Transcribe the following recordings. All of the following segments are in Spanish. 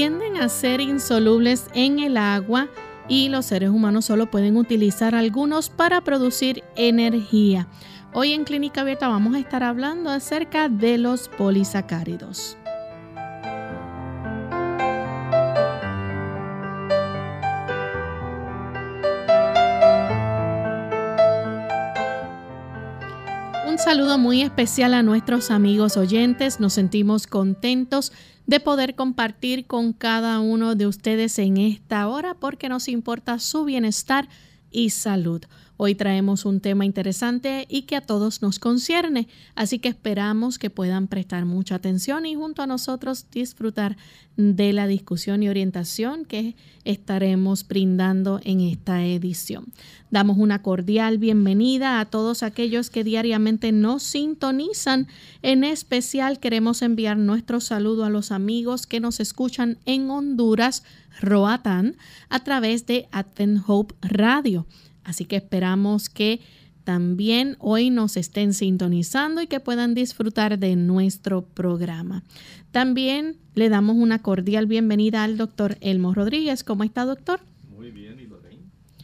Tienden a ser insolubles en el agua y los seres humanos solo pueden utilizar algunos para producir energía. Hoy en Clínica Abierta vamos a estar hablando acerca de los polisacáridos. Un saludo muy especial a nuestros amigos oyentes. Nos sentimos contentos de poder compartir con cada uno de ustedes en esta hora porque nos importa su bienestar y salud. Hoy traemos un tema interesante y que a todos nos concierne, así que esperamos que puedan prestar mucha atención y junto a nosotros disfrutar de la discusión y orientación que estaremos brindando en esta edición. Damos una cordial bienvenida a todos aquellos que diariamente nos sintonizan. En especial queremos enviar nuestro saludo a los amigos que nos escuchan en Honduras, Roatán, a través de Advent Hope Radio. Así que esperamos que también hoy nos estén sintonizando y que puedan disfrutar de nuestro programa. También le damos una cordial bienvenida al doctor Elmo Rodríguez. ¿Cómo está, doctor? Muy bien, ¿y Lorraine?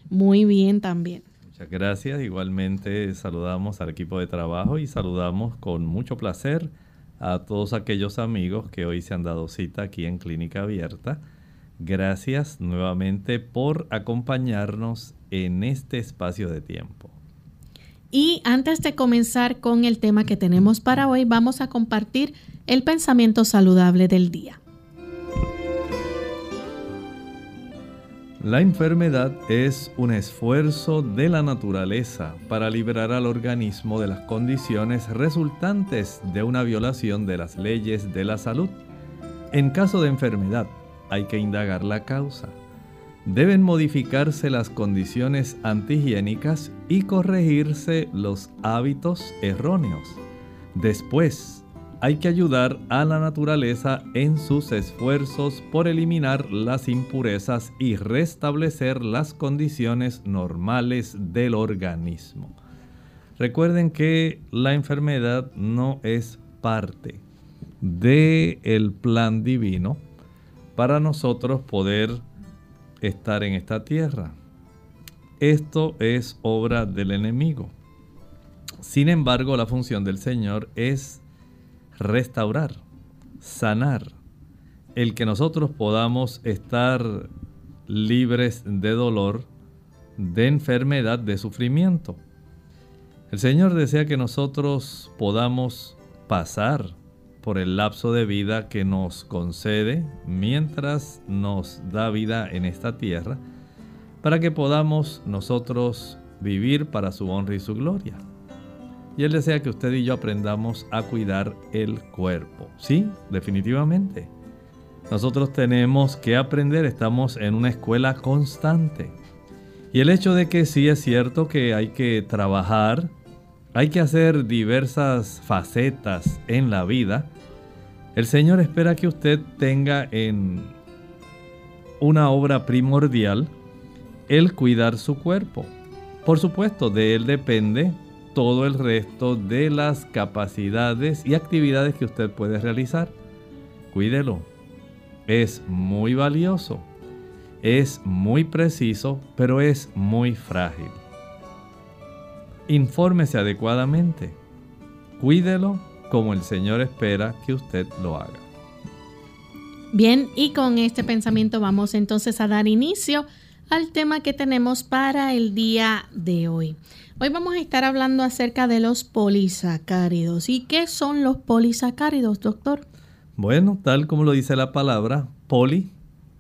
Muy bien también. Muchas gracias. Igualmente saludamos al equipo de trabajo y saludamos con mucho placer a todos aquellos amigos que hoy se han dado cita aquí en Clínica Abierta. Gracias nuevamente por acompañarnos en este espacio de tiempo. Y antes de comenzar con el tema que tenemos para hoy, vamos a compartir el pensamiento saludable del día. La enfermedad es un esfuerzo de la naturaleza para liberar al organismo de las condiciones resultantes de una violación de las leyes de la salud. En caso de enfermedad, hay que indagar la causa deben modificarse las condiciones antihigiénicas y corregirse los hábitos erróneos. Después, hay que ayudar a la naturaleza en sus esfuerzos por eliminar las impurezas y restablecer las condiciones normales del organismo. Recuerden que la enfermedad no es parte del el plan divino para nosotros poder estar en esta tierra. Esto es obra del enemigo. Sin embargo, la función del Señor es restaurar, sanar, el que nosotros podamos estar libres de dolor, de enfermedad, de sufrimiento. El Señor desea que nosotros podamos pasar por el lapso de vida que nos concede mientras nos da vida en esta tierra, para que podamos nosotros vivir para su honra y su gloria. Y Él desea que usted y yo aprendamos a cuidar el cuerpo. Sí, definitivamente. Nosotros tenemos que aprender, estamos en una escuela constante. Y el hecho de que sí es cierto que hay que trabajar, hay que hacer diversas facetas en la vida, el Señor espera que usted tenga en una obra primordial el cuidar su cuerpo. Por supuesto, de él depende todo el resto de las capacidades y actividades que usted puede realizar. Cuídelo. Es muy valioso. Es muy preciso, pero es muy frágil. Infórmese adecuadamente. Cuídelo como el Señor espera que usted lo haga. Bien, y con este pensamiento vamos entonces a dar inicio al tema que tenemos para el día de hoy. Hoy vamos a estar hablando acerca de los polisacáridos. ¿Y qué son los polisacáridos, doctor? Bueno, tal como lo dice la palabra, poli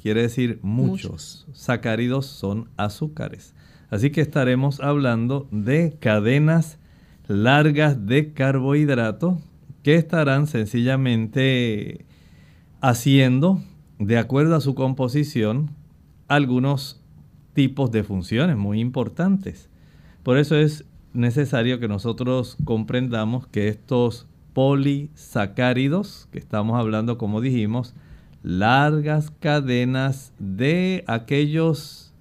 quiere decir muchos. Sacáridos son azúcares. Así que estaremos hablando de cadenas largas de carbohidratos que estarán sencillamente haciendo, de acuerdo a su composición, algunos tipos de funciones muy importantes. Por eso es necesario que nosotros comprendamos que estos polisacáridos, que estamos hablando, como dijimos, largas cadenas de aquellos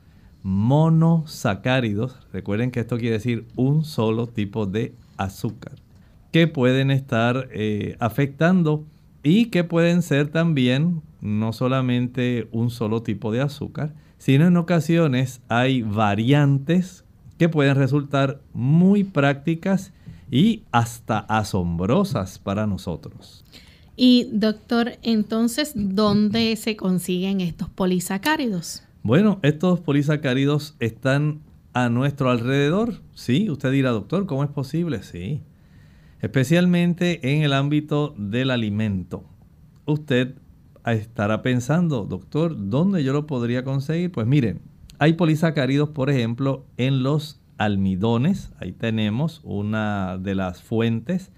monosacáridos, recuerden que esto quiere decir un solo tipo de azúcar, que pueden estar eh, afectando y que pueden ser también no solamente un solo tipo de azúcar, sino en ocasiones hay variantes que pueden resultar muy prácticas y hasta asombrosas para nosotros. Y doctor, entonces, ¿dónde se consiguen estos polisacáridos? Bueno, estos polisacáridos están a nuestro alrededor. Sí, usted dirá, doctor, ¿cómo es posible? Sí. Especialmente en el ámbito del alimento. Usted estará pensando, doctor, ¿dónde yo lo podría conseguir? Pues miren, hay polisacáridos, por ejemplo, en los almidones. Ahí tenemos una de las fuentes.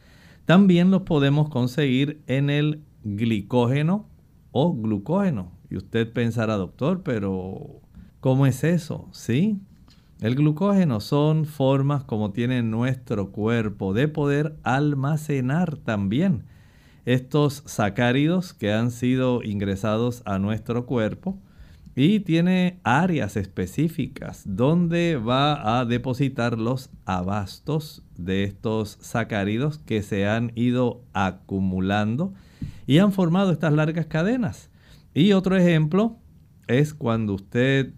También los podemos conseguir en el glicógeno o glucógeno. Y usted pensará, doctor, pero ¿cómo es eso? Sí. El glucógeno son formas como tiene nuestro cuerpo de poder almacenar también estos sacáridos que han sido ingresados a nuestro cuerpo y tiene áreas específicas donde va a depositar los abastos de estos sacáridos que se han ido acumulando y han formado estas largas cadenas. Y otro ejemplo es cuando usted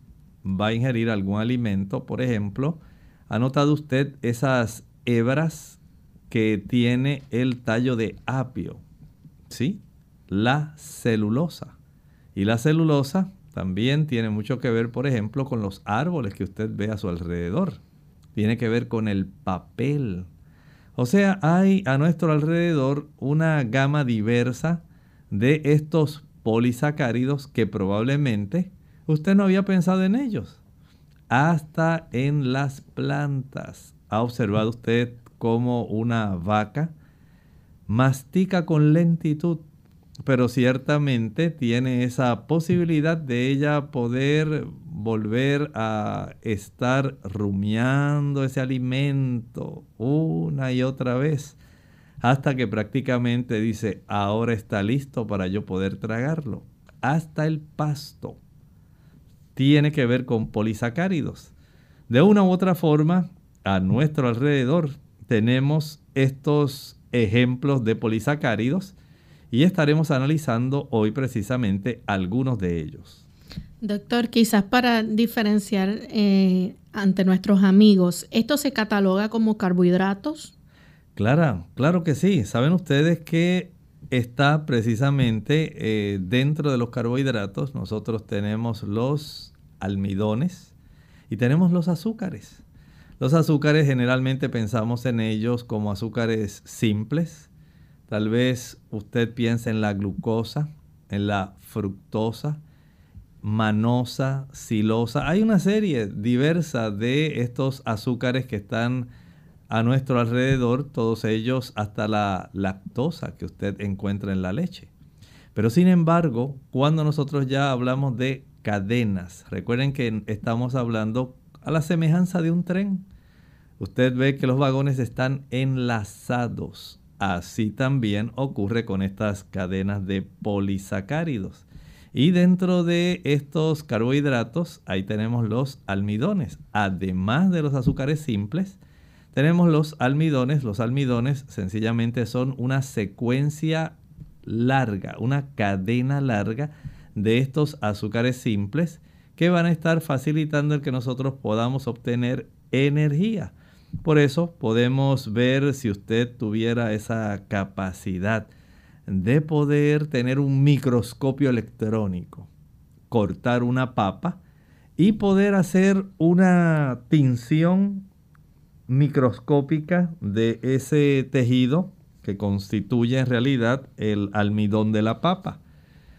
va a ingerir algún alimento, por ejemplo, ha notado usted esas hebras que tiene el tallo de apio, ¿sí? La celulosa. Y la celulosa también tiene mucho que ver, por ejemplo, con los árboles que usted ve a su alrededor. Tiene que ver con el papel. O sea, hay a nuestro alrededor una gama diversa de estos polisacáridos que probablemente usted no había pensado en ellos. Hasta en las plantas. ¿Ha observado usted cómo una vaca mastica con lentitud pero ciertamente tiene esa posibilidad de ella poder volver a estar rumiando ese alimento una y otra vez hasta que prácticamente dice, ahora está listo para yo poder tragarlo. Hasta el pasto tiene que ver con polisacáridos. De una u otra forma, a nuestro alrededor tenemos estos ejemplos de polisacáridos y estaremos analizando hoy precisamente algunos de ellos. Doctor, quizás para diferenciar eh, ante nuestros amigos, ¿esto se cataloga como carbohidratos? Claro, claro que sí. Saben ustedes que está precisamente eh, dentro de los carbohidratos, nosotros tenemos los almidones y tenemos los azúcares. Los azúcares generalmente pensamos en ellos como azúcares simples, Tal vez usted piense en la glucosa, en la fructosa, manosa, silosa. Hay una serie diversa de estos azúcares que están a nuestro alrededor, todos ellos hasta la lactosa que usted encuentra en la leche. Pero sin embargo, cuando nosotros ya hablamos de cadenas, recuerden que estamos hablando a la semejanza de un tren. Usted ve que los vagones están enlazados Así también ocurre con estas cadenas de polisacáridos. Y dentro de estos carbohidratos, ahí tenemos los almidones. Además de los azúcares simples, tenemos los almidones. Los almidones sencillamente son una secuencia larga, una cadena larga de estos azúcares simples que van a estar facilitando el que nosotros podamos obtener energía. Por eso podemos ver si usted tuviera esa capacidad de poder tener un microscopio electrónico, cortar una papa y poder hacer una tinción microscópica de ese tejido que constituye en realidad el almidón de la papa.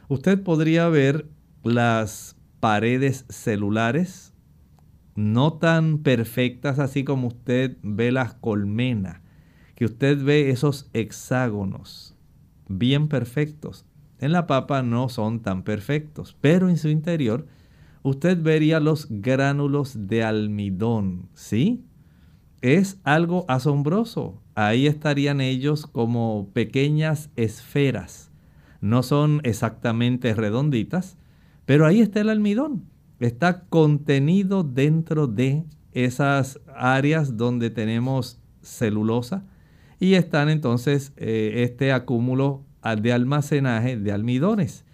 Usted podría ver las paredes celulares no tan perfectas así como usted ve las colmenas, que usted ve esos hexágonos bien perfectos. En la papa no son tan perfectos, pero en su interior usted vería los gránulos de almidón, ¿sí? Es algo asombroso. Ahí estarían ellos como pequeñas esferas. No son exactamente redonditas, pero ahí está el almidón. Está contenido dentro de esas áreas donde tenemos celulosa y están entonces eh, este acúmulo de almacenaje de almidones.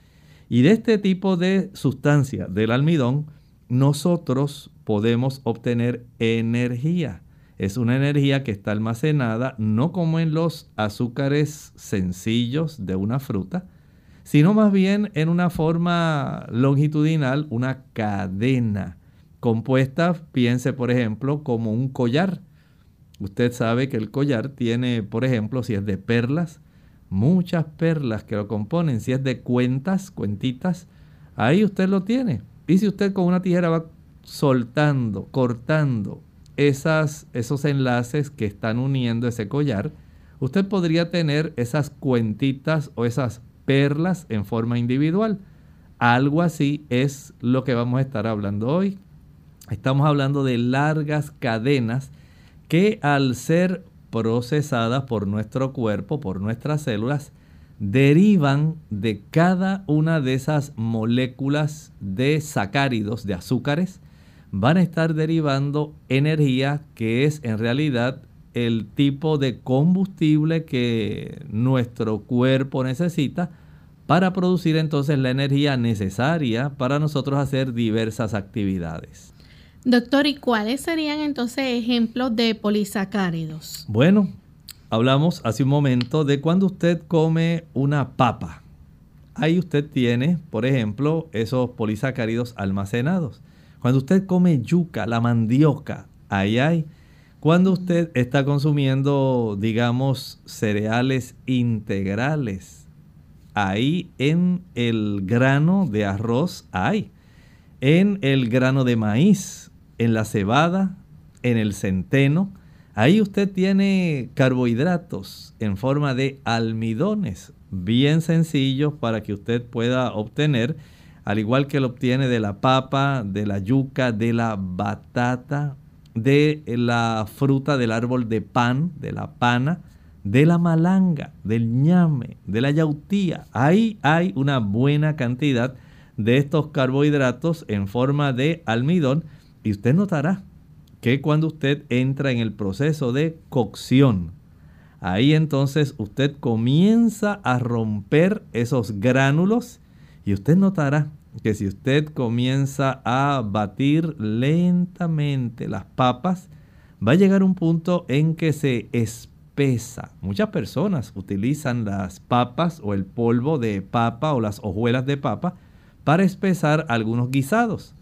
Y de este tipo de sustancia del almidón, nosotros podemos obtener energía. Es una energía que está almacenada no como en los azúcares sencillos de una fruta, sino más bien en una forma longitudinal, una cadena compuesta, piense por ejemplo, como un collar. Usted sabe que el collar tiene, por ejemplo, si es de perlas, muchas perlas que lo componen. Si es de cuentas, cuentitas, ahí usted lo tiene. Y si usted con una tijera va soltando, cortando esas, esos enlaces que están uniendo ese collar, usted podría tener esas cuentitas o esas perlas en forma individual. Algo así es lo que vamos a estar hablando hoy. Estamos hablando de largas cadenas que al ser procesadas por nuestro cuerpo, por nuestras células, derivan de cada una de esas moléculas de sacáridos, de azúcares, van a estar derivando energía que es en realidad el tipo de combustible que nuestro cuerpo necesita para producir entonces la energía necesaria para nosotros hacer diversas actividades. Doctor, ¿y cuáles serían entonces ejemplos de polisacáridos? Bueno, hablamos hace un momento de cuando usted come una papa. Ahí usted tiene, por ejemplo, esos polisacáridos almacenados. Cuando usted come yuca, la mandioca, ahí hay. Cuando usted está consumiendo, digamos, cereales integrales, ahí en el grano de arroz hay. En el grano de maíz, en la cebada, en el centeno. Ahí usted tiene carbohidratos en forma de almidones, bien sencillos para que usted pueda obtener, al igual que lo obtiene de la papa, de la yuca, de la batata, de la fruta del árbol de pan, de la pana, de la malanga, del ñame, de la yautía. Ahí hay una buena cantidad de estos carbohidratos en forma de almidón y usted notará que cuando usted entra en el proceso de cocción, ahí entonces usted comienza a romper esos gránulos y usted notará que si usted comienza a batir lentamente las papas, va a llegar un punto en que se espesa. Muchas personas utilizan las papas o el polvo de papa o las hojuelas de papa para espesar algunos guisados.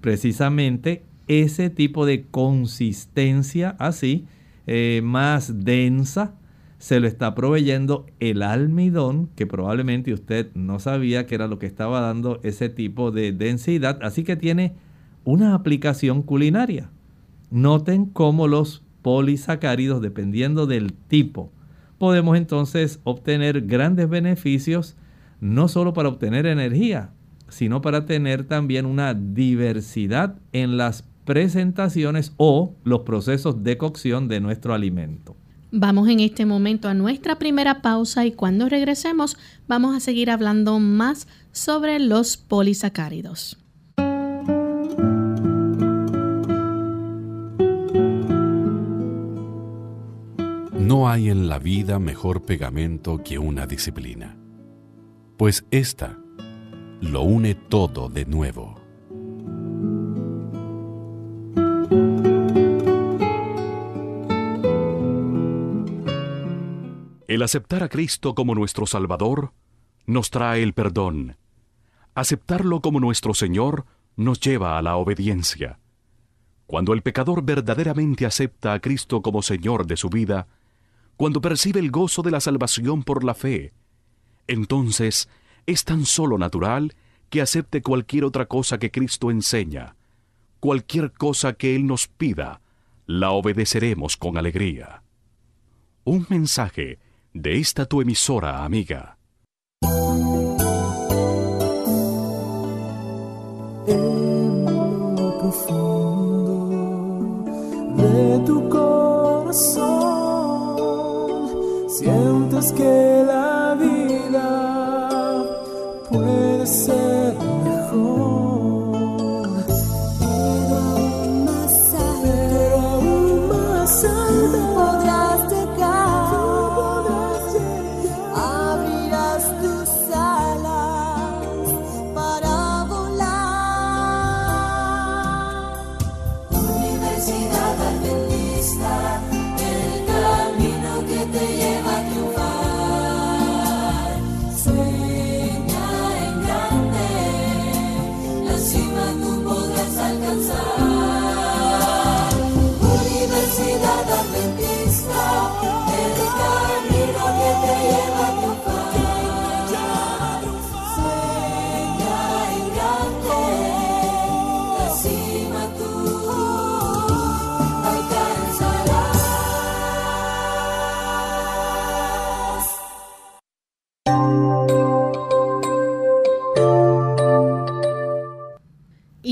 Precisamente ese tipo de consistencia así, eh, más densa, se lo está proveyendo el almidón, que probablemente usted no sabía que era lo que estaba dando ese tipo de densidad, así que tiene una aplicación culinaria. Noten cómo los polisacáridos, dependiendo del tipo, podemos entonces obtener grandes beneficios, no solo para obtener energía, sino para tener también una diversidad en las presentaciones o los procesos de cocción de nuestro alimento. Vamos en este momento a nuestra primera pausa y cuando regresemos vamos a seguir hablando más sobre los polisacáridos. No hay en la vida mejor pegamento que una disciplina, pues esta lo une todo de nuevo. El aceptar a Cristo como nuestro Salvador nos trae el perdón. Aceptarlo como nuestro Señor nos lleva a la obediencia. Cuando el pecador verdaderamente acepta a Cristo como Señor de su vida, cuando percibe el gozo de la salvación por la fe, entonces es tan solo natural que acepte cualquier otra cosa que Cristo enseña. Cualquier cosa que Él nos pida, la obedeceremos con alegría. Un mensaje de esta tu emisora amiga. de tu corazón sientes que la vida puede ser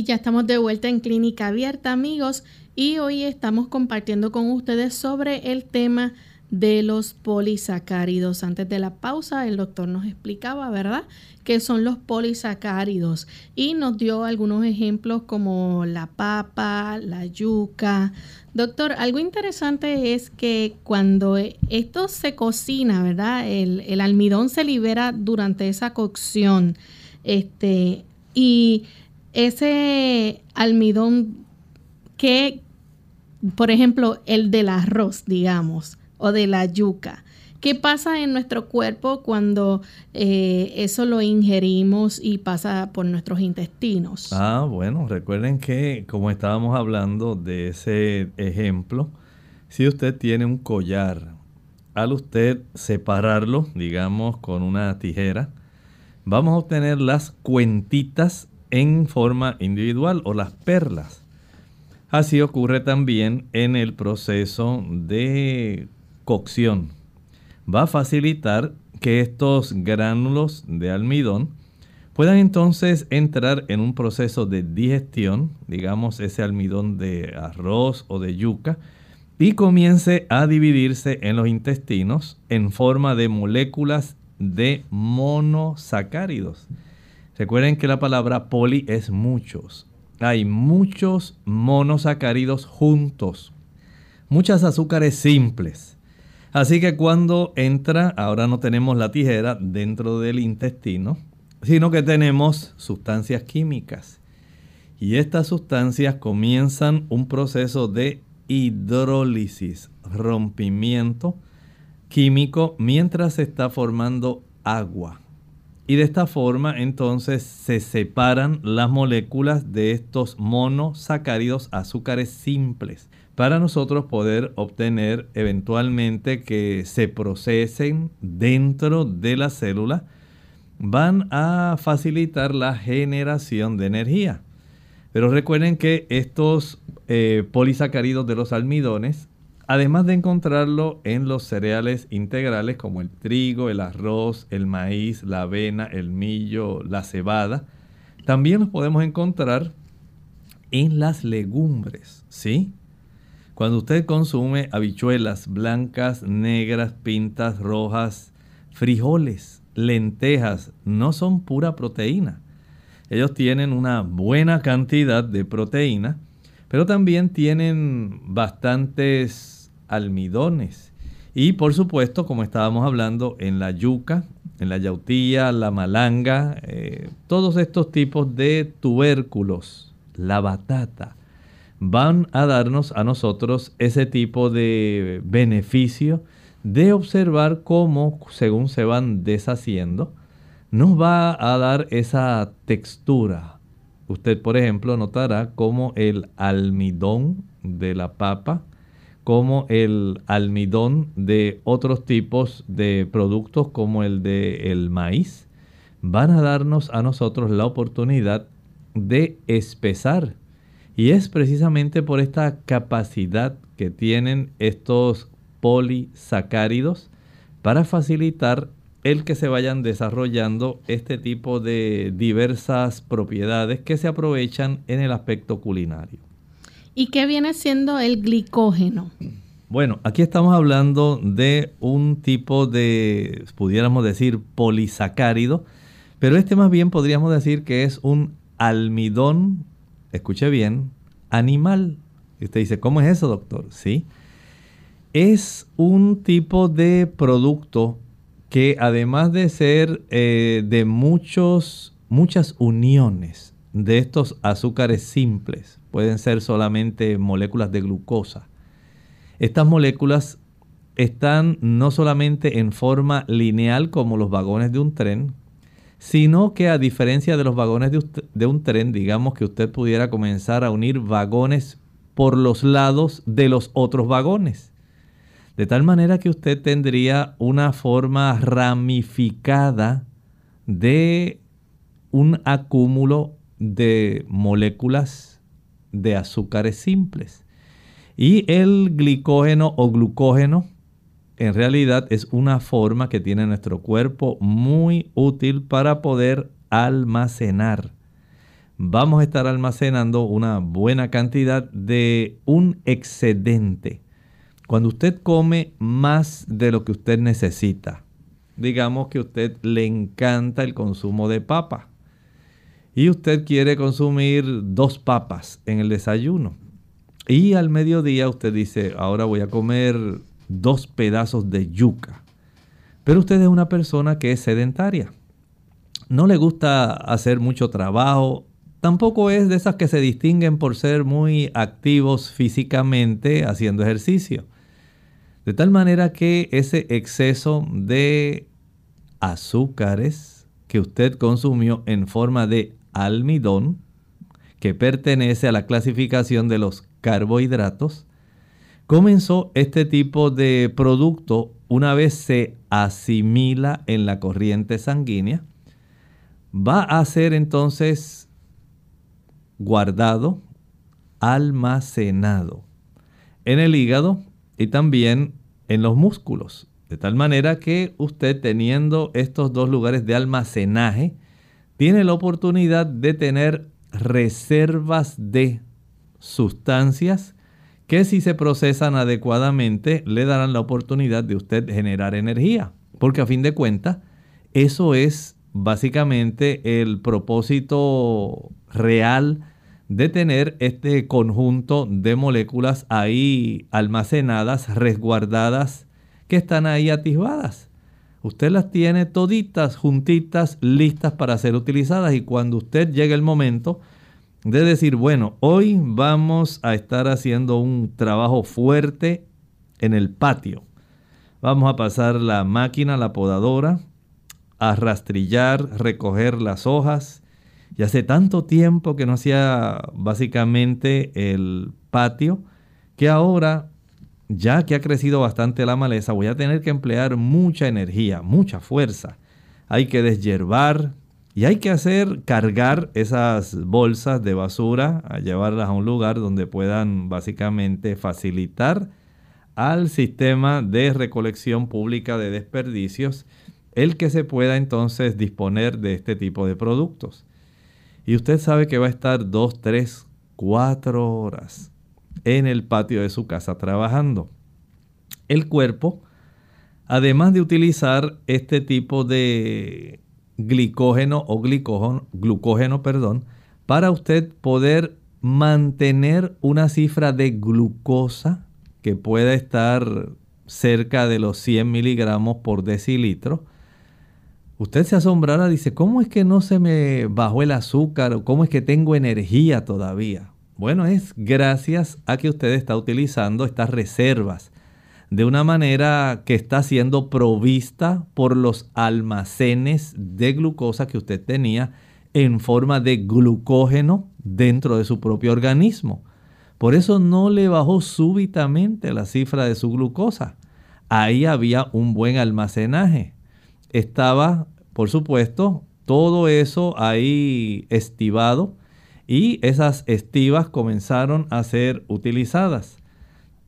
ya estamos de vuelta en Clínica Abierta, amigos, y hoy estamos compartiendo con ustedes sobre el tema de los polisacáridos. Antes de la pausa, el doctor nos explicaba, ¿verdad?, qué son los polisacáridos y nos dio algunos ejemplos como la papa, la yuca. Doctor, algo interesante es que cuando esto se cocina, ¿verdad?, el, el almidón se libera durante esa cocción. Este, y ese almidón que, por ejemplo, el del arroz, digamos, o de la yuca. ¿Qué pasa en nuestro cuerpo cuando eh, eso lo ingerimos y pasa por nuestros intestinos? Ah, bueno, recuerden que como estábamos hablando de ese ejemplo, si usted tiene un collar, al usted separarlo, digamos, con una tijera, vamos a obtener las cuentitas en forma individual o las perlas. Así ocurre también en el proceso de cocción. Va a facilitar que estos gránulos de almidón puedan entonces entrar en un proceso de digestión, digamos ese almidón de arroz o de yuca, y comience a dividirse en los intestinos en forma de moléculas de monosacáridos. Recuerden que la palabra poli es muchos. Hay muchos monosacáridos juntos. Muchas azúcares simples. Así que cuando entra, ahora no tenemos la tijera dentro del intestino, sino que tenemos sustancias químicas. Y estas sustancias comienzan un proceso de hidrólisis, rompimiento químico, mientras se está formando agua. Y de esta forma entonces se separan las moléculas de estos monosacáridos azúcares simples para nosotros poder obtener eventualmente que se procesen dentro de la célula van a facilitar la generación de energía. Pero recuerden que estos eh, polisacáridos de los almidones Además de encontrarlo en los cereales integrales como el trigo, el arroz, el maíz, la avena, el millo, la cebada, también los podemos encontrar en las legumbres, ¿sí? Cuando usted consume habichuelas blancas, negras, pintas, rojas, frijoles, lentejas, no son pura proteína. Ellos tienen una buena cantidad de proteína, pero también tienen bastantes almidones. Y por supuesto, como estábamos hablando, en la yuca, en la yautía, la malanga, eh, todos estos tipos de tubérculos, la batata, van a darnos a nosotros ese tipo de beneficio de observar cómo, según se van deshaciendo, nos va a dar esa textura. Usted, por ejemplo, notará cómo el almidón de la papa como el almidón de otros tipos de productos como el de el maíz, van a darnos a nosotros la oportunidad de espesar. Y es precisamente por esta capacidad que tienen estos polisacáridos para facilitar el que se vayan desarrollando este tipo de diversas propiedades que se aprovechan en el aspecto culinario. ¿Y qué viene siendo el glicógeno? Bueno, aquí estamos hablando de un tipo de, pudiéramos decir, polisacárido, pero este más bien podríamos decir que es un almidón, escuche bien, animal. Y usted dice, ¿cómo es eso, doctor? Sí. Es un tipo de producto que además de ser eh, de muchos, muchas uniones de estos azúcares simples, pueden ser solamente moléculas de glucosa. Estas moléculas están no solamente en forma lineal como los vagones de un tren, sino que a diferencia de los vagones de, un tren, digamos que usted pudiera comenzar a unir vagones por los lados de los otros vagones. De tal manera que usted tendría una forma ramificada de un acúmulo de moléculas de azúcares simples. Y el glicógeno o glucógeno en realidad es una forma que tiene nuestro cuerpo muy útil para poder almacenar. Vamos a estar almacenando una buena cantidad de un excedente. Cuando usted come más de lo que usted necesita, digamos que a usted le encanta el consumo de papa y usted quiere consumir dos papas en el desayuno y al mediodía usted dice, ahora voy a comer dos pedazos de yuca. Pero usted es una persona que es sedentaria. No le gusta hacer mucho trabajo. Tampoco es de esas que se distinguen por ser muy activos físicamente haciendo ejercicio. De tal manera que ese exceso de azúcares que usted consumió en forma de almidón, que pertenece a la clasificación de los carbohidratos, comenzó este tipo de producto una vez se asimila en la corriente sanguínea, va a ser entonces guardado, almacenado en el hígado y también en los músculos. De tal manera que usted teniendo estos dos lugares de almacenaje, tiene la oportunidad de tener reservas de sustancias que si se procesan adecuadamente le darán la oportunidad de usted generar energía. Porque a fin de cuentas, eso es básicamente el propósito real de tener este conjunto de moléculas ahí almacenadas, resguardadas, que están ahí atisbadas. Usted las tiene toditas, juntitas, listas para ser utilizadas y cuando usted llegue el momento de decir, bueno, hoy vamos a estar haciendo un trabajo fuerte en el patio. Vamos a pasar la máquina, la podadora, a rastrillar, recoger las hojas. Y hace tanto tiempo que no hacía básicamente el patio, que ahora, ya que ha crecido bastante la maleza, voy a tener que emplear mucha energía, mucha fuerza. Hay que deshiervar, y hay que hacer, cargar esas bolsas de basura, a llevarlas a un lugar donde puedan básicamente facilitar al sistema de recolección pública de desperdicios el que se pueda entonces disponer de este tipo de productos. Y usted sabe que va a estar dos, tres, cuatro horas en el patio de su casa trabajando. El cuerpo, además de utilizar este tipo de glicógeno o glicógeno, glucógeno, perdón, para usted poder mantener una cifra de glucosa que pueda estar cerca de los 100 miligramos por decilitro. Usted se asombrará, dice, ¿cómo es que no se me bajó el azúcar cómo es que tengo energía todavía? Bueno, es gracias a que usted está utilizando estas reservas de una manera que está siendo provista por los almacenes de glucosa que usted tenía en forma de glucógeno dentro de su propio organismo. Por eso no le bajó súbitamente la cifra de su glucosa. Ahí había un buen almacenaje. Estaba, por supuesto, todo eso ahí estivado y esas estivas comenzaron a ser utilizadas.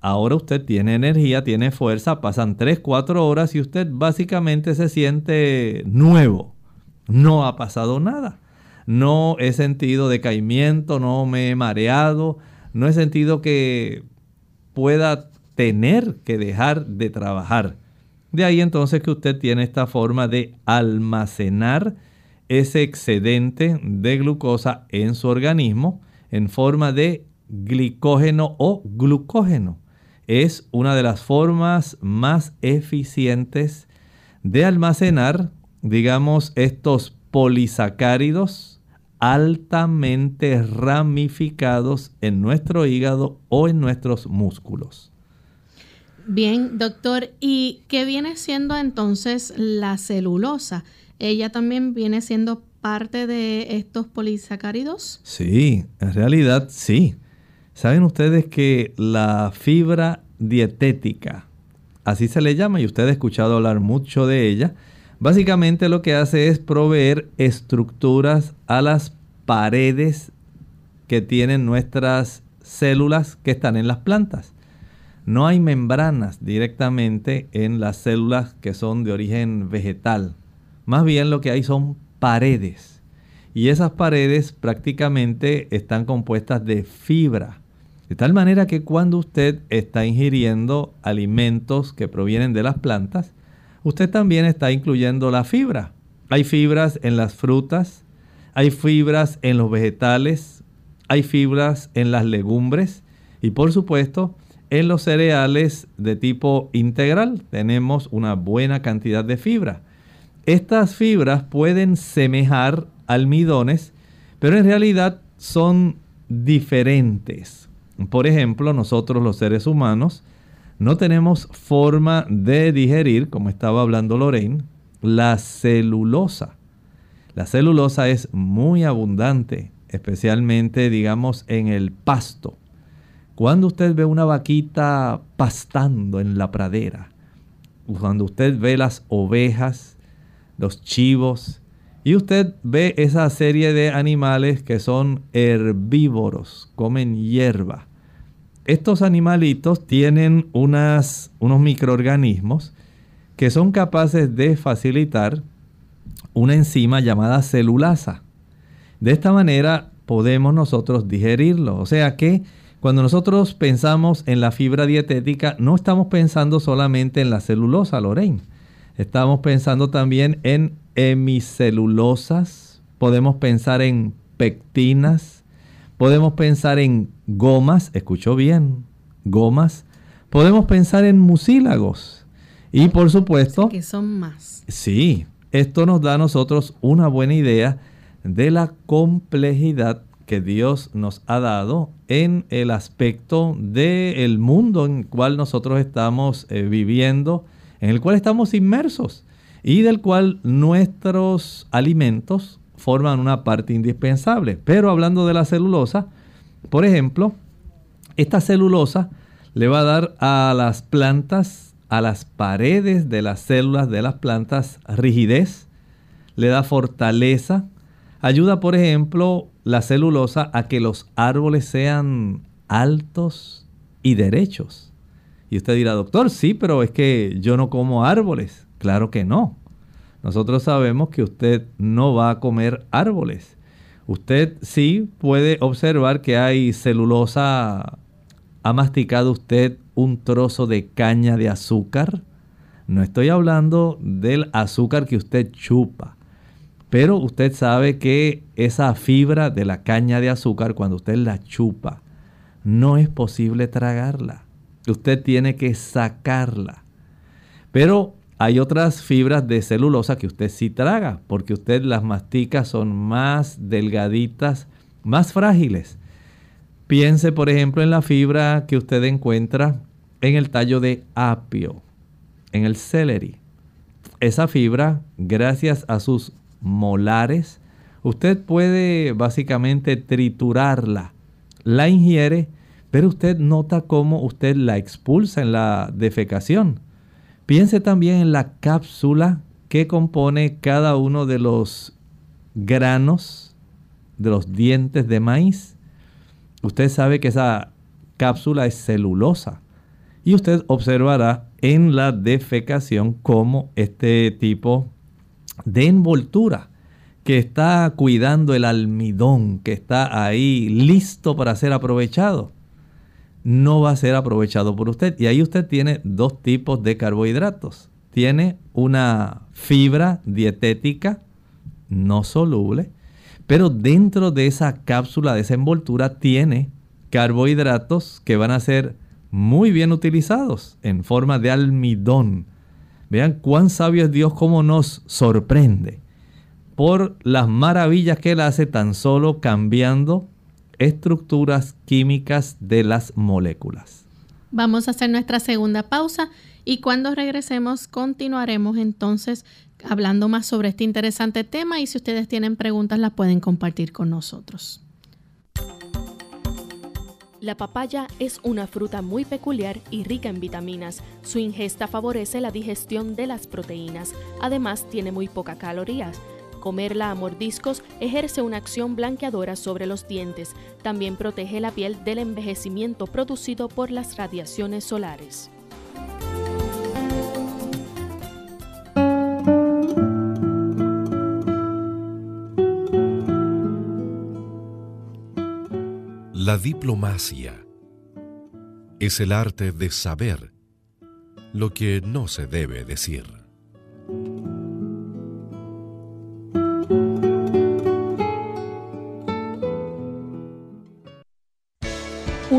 ahora usted tiene energía, tiene fuerza, pasan 3, 4 horas y usted básicamente se siente nuevo. No ha pasado nada. No he sentido decaimiento, no me he mareado, no he sentido que pueda tener que dejar de trabajar. De ahí entonces que usted tiene esta forma de almacenar ese excedente de glucosa en su organismo en forma de glicógeno o glucógeno. Es una de las formas más eficientes de almacenar, digamos, estos polisacáridos altamente ramificados en nuestro hígado o en nuestros músculos. Bien, doctor, ¿y qué viene siendo entonces la celulosa? ¿Ella también viene siendo parte de estos polisacáridos? Sí, en realidad sí. ¿Saben ustedes que la fibra dietética, así se le llama, y usted ha escuchado hablar mucho de ella, básicamente lo que hace es proveer estructuras a las paredes que tienen nuestras células que están en las plantas. No hay membranas directamente en las células que son de origen vegetal. Más bien lo que hay son paredes. Y esas paredes prácticamente están compuestas de fibra. De tal manera que cuando usted está ingiriendo alimentos que provienen de las plantas, usted también está incluyendo la fibra. Hay fibras en las frutas, hay fibras en los vegetales, hay fibras en las legumbres y por supuesto en los cereales de tipo integral tenemos una buena cantidad de fibra. Estas fibras pueden semejar almidones, pero en realidad son diferentes. Por ejemplo, nosotros los seres humanos no tenemos forma de digerir, como estaba hablando Lorraine, la celulosa. La celulosa es muy abundante, especialmente digamos en el pasto. Cuando usted ve una vaquita pastando en la pradera, cuando usted ve las ovejas, los chivos, y usted ve esa serie de animales que son herbívoros, comen hierba. Estos animalitos tienen unas, unos microorganismos que son capaces de facilitar una enzima llamada celulasa. De esta manera podemos nosotros digerirlo. O sea que cuando nosotros pensamos en la fibra dietética, no estamos pensando solamente en la celulosa, Lorraine. Estamos pensando también en hemicelulosas, podemos pensar en pectinas, podemos pensar en gomas, escuchó bien, gomas, podemos pensar en mucílagos. Y por supuesto... Que son más. Sí, esto nos da a nosotros una buena idea de la complejidad que Dios nos ha dado en el aspecto del mundo en el cual nosotros estamos eh, viviendo, en el cual estamos inmersos y del cual nuestros alimentos forman una parte indispensable. Pero hablando de la celulosa, por ejemplo, esta celulosa le va a dar a las plantas, a las paredes de las células de las plantas rigidez, le da fortaleza, ayuda por ejemplo la celulosa a que los árboles sean altos y derechos. Y usted dirá, doctor, sí, pero es que yo no como árboles. Claro que no. Nosotros sabemos que usted no va a comer árboles. Usted sí puede observar que hay celulosa. ¿Ha masticado usted un trozo de caña de azúcar? No estoy hablando del azúcar que usted chupa. Pero usted sabe que esa fibra de la caña de azúcar, cuando usted la chupa, no es posible tragarla. Usted tiene que sacarla. Pero hay otras fibras de celulosa que usted sí traga, porque usted las mastica, son más delgaditas, más frágiles. Piense, por ejemplo, en la fibra que usted encuentra en el tallo de apio, en el celery. Esa fibra, gracias a sus molares, usted puede básicamente triturarla, la ingiere, pero usted nota cómo usted la expulsa en la defecación. Piense también en la cápsula que compone cada uno de los granos de los dientes de maíz. Usted sabe que esa cápsula es celulosa. Y usted observará en la defecación como este tipo de envoltura que está cuidando el almidón, que está ahí listo para ser aprovechado, no va a ser aprovechado por usted. Y ahí usted tiene dos tipos de carbohidratos. Tiene una fibra dietética no soluble, pero dentro de esa cápsula, de esa envoltura, tiene carbohidratos que van a ser muy bien utilizados en forma de almidón. Vean cuán sabio es Dios, cómo nos sorprende por las maravillas que Él hace tan solo cambiando estructuras químicas de las moléculas. Vamos a hacer nuestra segunda pausa y cuando regresemos continuaremos entonces hablando más sobre este interesante tema y si ustedes tienen preguntas las pueden compartir con nosotros. La papaya es una fruta muy peculiar y rica en vitaminas. Su ingesta favorece la digestión de las proteínas. Además, tiene muy pocas calorías. Comerla a mordiscos ejerce una acción blanqueadora sobre los dientes. También protege la piel del envejecimiento producido por las radiaciones solares. La diplomacia es el arte de saber lo que no se debe decir.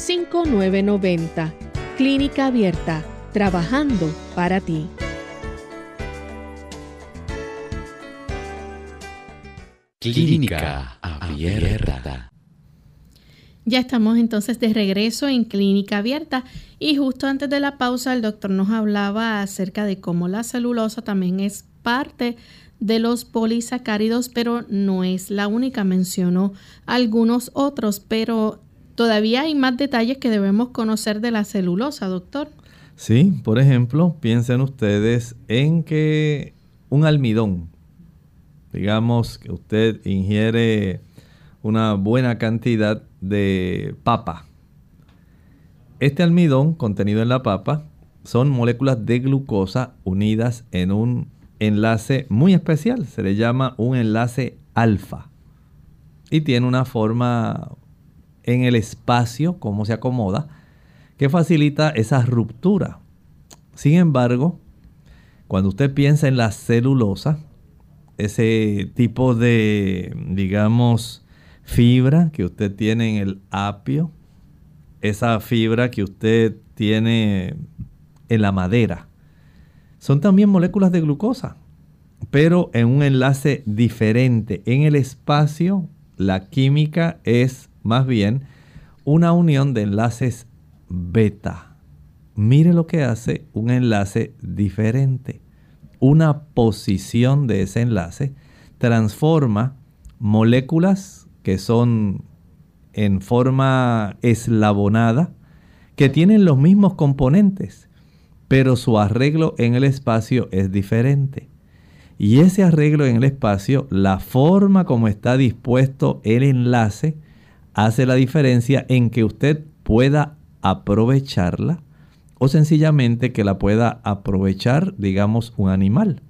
787-282-5990. Clínica Abierta, trabajando para ti. Clínica Abierta. Ya estamos entonces de regreso en clínica abierta y justo antes de la pausa el doctor nos hablaba acerca de cómo la celulosa también es parte de los polisacáridos, pero no es la única. Mencionó algunos otros, pero todavía hay más detalles que debemos conocer de la celulosa, doctor. Sí, por ejemplo, piensen ustedes en que un almidón, digamos que usted ingiere una buena cantidad de papa. Este almidón contenido en la papa son moléculas de glucosa unidas en un enlace muy especial, se le llama un enlace alfa y tiene una forma en el espacio, como se acomoda, que facilita esa ruptura. Sin embargo, cuando usted piensa en la celulosa, ese tipo de, digamos, fibra que usted tiene en el apio, esa fibra que usted tiene en la madera, son también moléculas de glucosa, pero en un enlace diferente. En el espacio, la química es más bien una unión de enlaces beta. Mire lo que hace un enlace diferente. Una posición de ese enlace transforma moléculas que son en forma eslabonada, que tienen los mismos componentes, pero su arreglo en el espacio es diferente. Y ese arreglo en el espacio, la forma como está dispuesto el enlace, hace la diferencia en que usted pueda aprovecharla o sencillamente que la pueda aprovechar, digamos, un animal.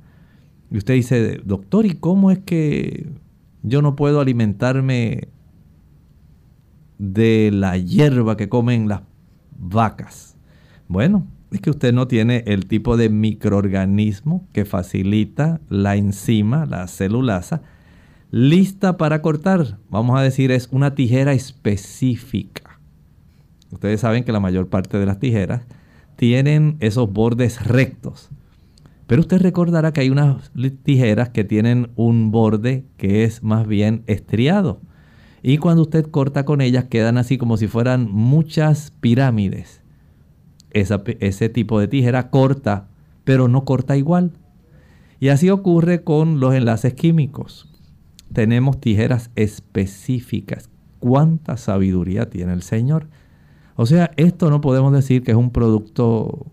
Y usted dice, doctor, ¿y cómo es que yo no puedo alimentarme de la hierba que comen las vacas. Bueno, es que usted no tiene el tipo de microorganismo que facilita la enzima, la celulasa, lista para cortar. Vamos a decir, es una tijera específica. Ustedes saben que la mayor parte de las tijeras tienen esos bordes rectos. Pero usted recordará que hay unas tijeras que tienen un borde que es más bien estriado. Y cuando usted corta con ellas quedan así como si fueran muchas pirámides. ese tipo de tijera corta, pero no corta igual. Y así ocurre con los enlaces químicos. Tenemos tijeras específicas. ¿Cuánta sabiduría tiene el Señor? O sea, esto no podemos decir que es un producto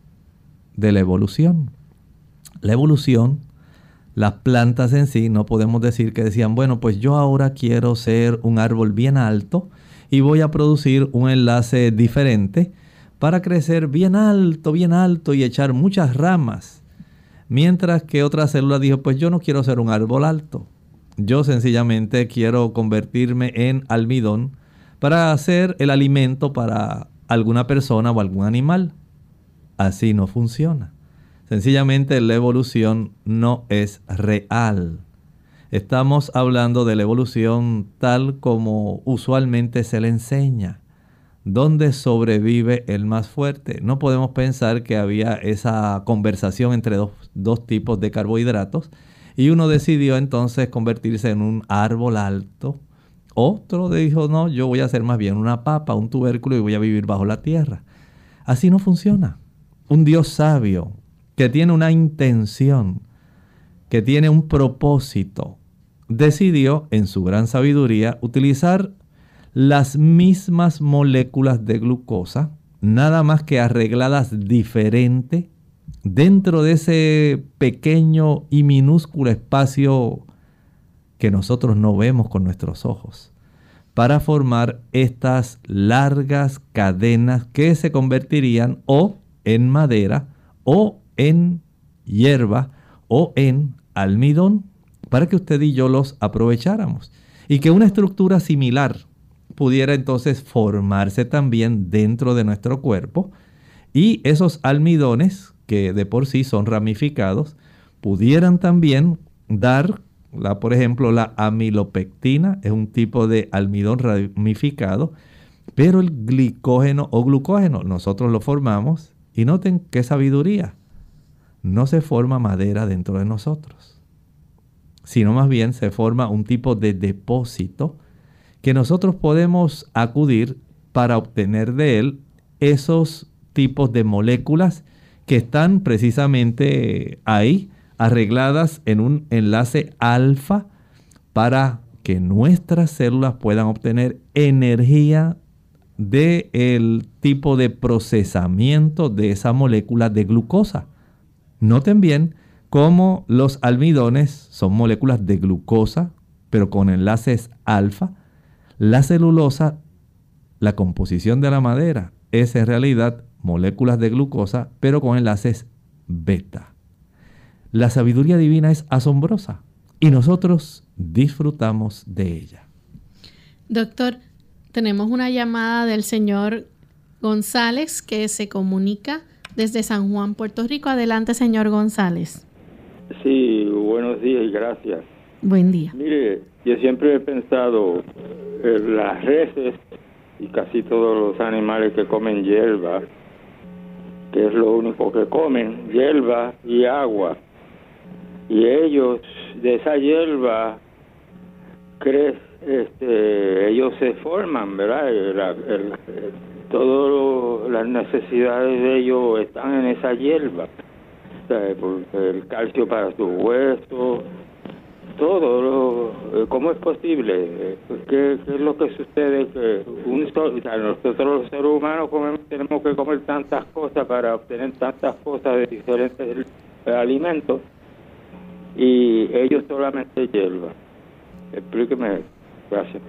de la evolución. La evolución, las plantas en sí, no podemos decir que decían, bueno, pues yo ahora quiero ser un árbol bien alto y voy a producir un enlace diferente para crecer bien alto, bien alto y echar muchas ramas. Mientras que otra célula dijo, pues yo no quiero ser un árbol alto. Yo sencillamente quiero convertirme en almidón para hacer el alimento para alguna persona o algún animal. Así no funciona. Sencillamente la evolución no es real. Estamos hablando de la evolución tal como usualmente se le enseña donde sobrevive el más fuerte. No podemos pensar que había esa conversación entre dos, tipos de carbohidratos y uno decidió entonces convertirse en un árbol alto. Otro dijo, no, yo voy a ser más bien una papa, un tubérculo y voy a vivir bajo la tierra. Así no funciona. Un Dios sabio que tiene una intención, que tiene un propósito, decidió en su gran sabiduría utilizar las mismas moléculas de glucosa, nada más que arregladas diferente dentro de ese pequeño y minúsculo espacio que nosotros no vemos con nuestros ojos, para formar estas largas cadenas que se convertirían o en madera o en hierba o en almidón, para que usted y yo los aprovecháramos. Y que una estructura similar pudiera entonces formarse también dentro de nuestro cuerpo y esos almidones, que de por sí son ramificados, pudieran también dar, la, por ejemplo, la amilopectina, es un tipo de almidón ramificado, pero el glicógeno o glucógeno nosotros lo formamos y noten qué sabiduría, no se forma madera dentro de nosotros, sino más bien se forma un tipo de depósito que nosotros podemos acudir para obtener de él esos tipos de moléculas que están precisamente ahí arregladas en un enlace alfa para que nuestras células puedan obtener energía del tipo de procesamiento de esa molécula de glucosa. Noten bien cómo los almidones son moléculas de glucosa, pero con enlaces alfa, la celulosa, la composición de la madera, es en realidad moléculas de glucosa, pero con enlaces beta. La sabiduría divina es asombrosa y nosotros disfrutamos de ella. Doctor, tenemos una llamada del señor González que se comunica desde San Juan, Puerto Rico. Adelante, señor González. Sí, buenos días y gracias. Buen día. Mire, yo siempre he pensado en las reses y casi todos los animales que comen hierba, que es lo único que comen, hierba y agua. Y ellos, de esa hierba, este, ellos se forman, ¿verdad? todas las necesidades de ellos están en esa hierba. el calcio para sus huesos, todo. Lo, eh, ¿Cómo es posible? ¿Qué, es lo que sucede? Que un, nosotros los seres humanos tenemos que comer tantas cosas para obtener tantas cosas de diferentes alimentos y ellos solamente hierba. Explíqueme. Gracias.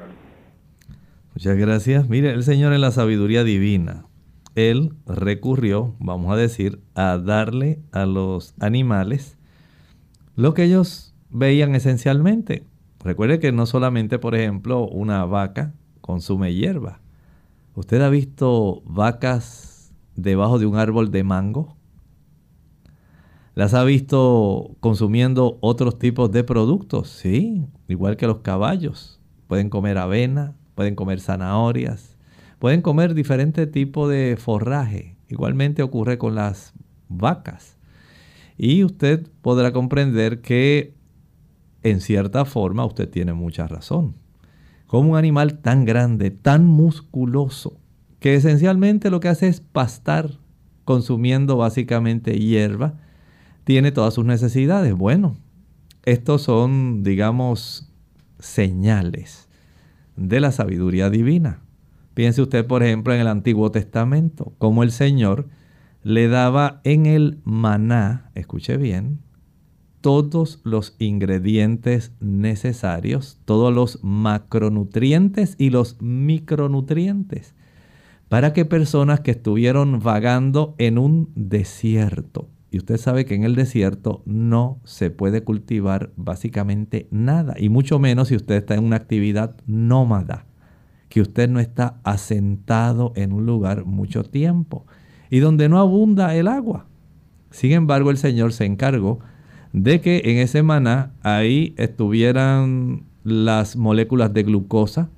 Muchas gracias. Mire, el Señor en la sabiduría divina, Él recurrió, vamos a decir, a darle a los animales lo que ellos veían esencialmente. Recuerde que no solamente, por ejemplo, una vaca consume hierba. ¿Usted ha visto vacas debajo de un árbol de mango? ¿Las ha visto consumiendo otros tipos de productos? Sí, igual que los caballos. Pueden comer avena, pueden comer zanahorias, pueden comer diferentes tipos de forraje. Igualmente ocurre con las vacas. Y usted podrá comprender que en cierta forma usted tiene mucha razón. Como un animal tan grande, tan musculoso, que esencialmente lo que hace es pastar consumiendo básicamente hierba, tiene todas sus necesidades. Bueno, estos son, digamos, señales de la sabiduría divina. Piense usted, por ejemplo, en el Antiguo Testamento, como el Señor le daba en el maná, escuche bien, todos los ingredientes necesarios, todos los macronutrientes y los micronutrientes, para que personas que estuvieron vagando en un desierto, y usted sabe que en el desierto no se puede cultivar básicamente nada, y mucho menos si usted está en una actividad nómada, que usted no está asentado en un lugar mucho tiempo y donde no abunda el agua. Sin embargo, el Señor se encargó de que en ese maná ahí estuvieran las moléculas de glucosa,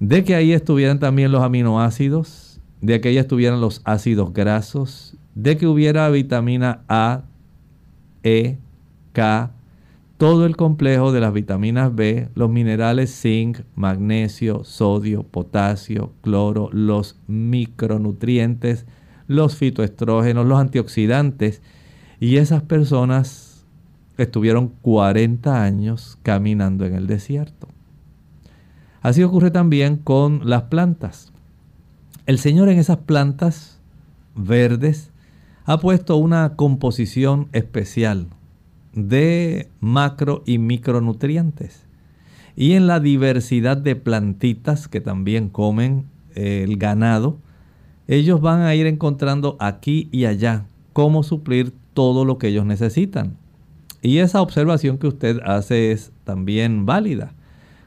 de que ahí estuvieran también los aminoácidos, de que ahí estuvieran los ácidos grasos, de que hubiera vitamina A, E, K, todo el complejo de las vitaminas B, los minerales zinc, magnesio, sodio, potasio, cloro, los micronutrientes, los fitoestrógenos, los antioxidantes y esas personas estuvieron 40 años caminando en el desierto. Así ocurre también con las plantas. El Señor en esas plantas verdes ha puesto una composición especial de macro y micronutrientes. Y en la diversidad de plantitas que también comen eh, el ganado, ellos van a ir encontrando aquí y allá cómo suplir todo lo que ellos necesitan. Y esa observación que usted hace es también válida.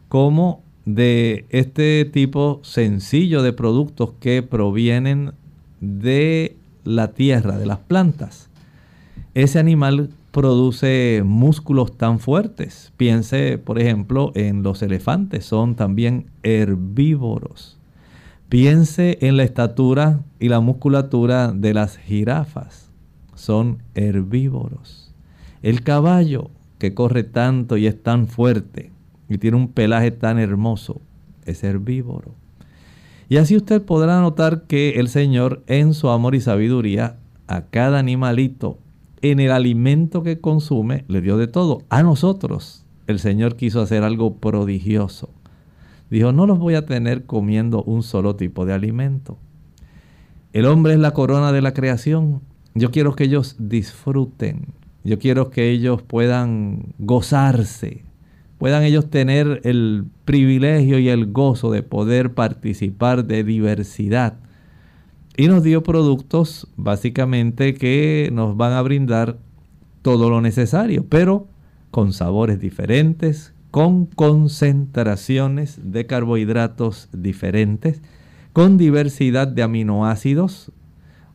Como de este tipo sencillo de productos que provienen de la tierra, de las plantas, ese animal produce músculos tan fuertes. Piense, por ejemplo, en los elefantes, son también herbívoros. Piense en la estatura y la musculatura de las jirafas son herbívoros. El caballo que corre tanto y es tan fuerte y tiene un pelaje tan hermoso es herbívoro. Y así usted podrá notar que el Señor en su amor y sabiduría a cada animalito en el alimento que consume le dio de todo. A nosotros el Señor quiso hacer algo prodigioso. Dijo, no los voy a tener comiendo un solo tipo de alimento. El hombre es la corona de la creación yo quiero que ellos disfruten. Yo quiero que ellos puedan gozarse. Puedan ellos tener el privilegio y el gozo de poder participar de diversidad. Y nos dio productos básicamente que nos van a brindar todo lo necesario, pero con sabores diferentes, con concentraciones de carbohidratos diferentes, con diversidad de aminoácidos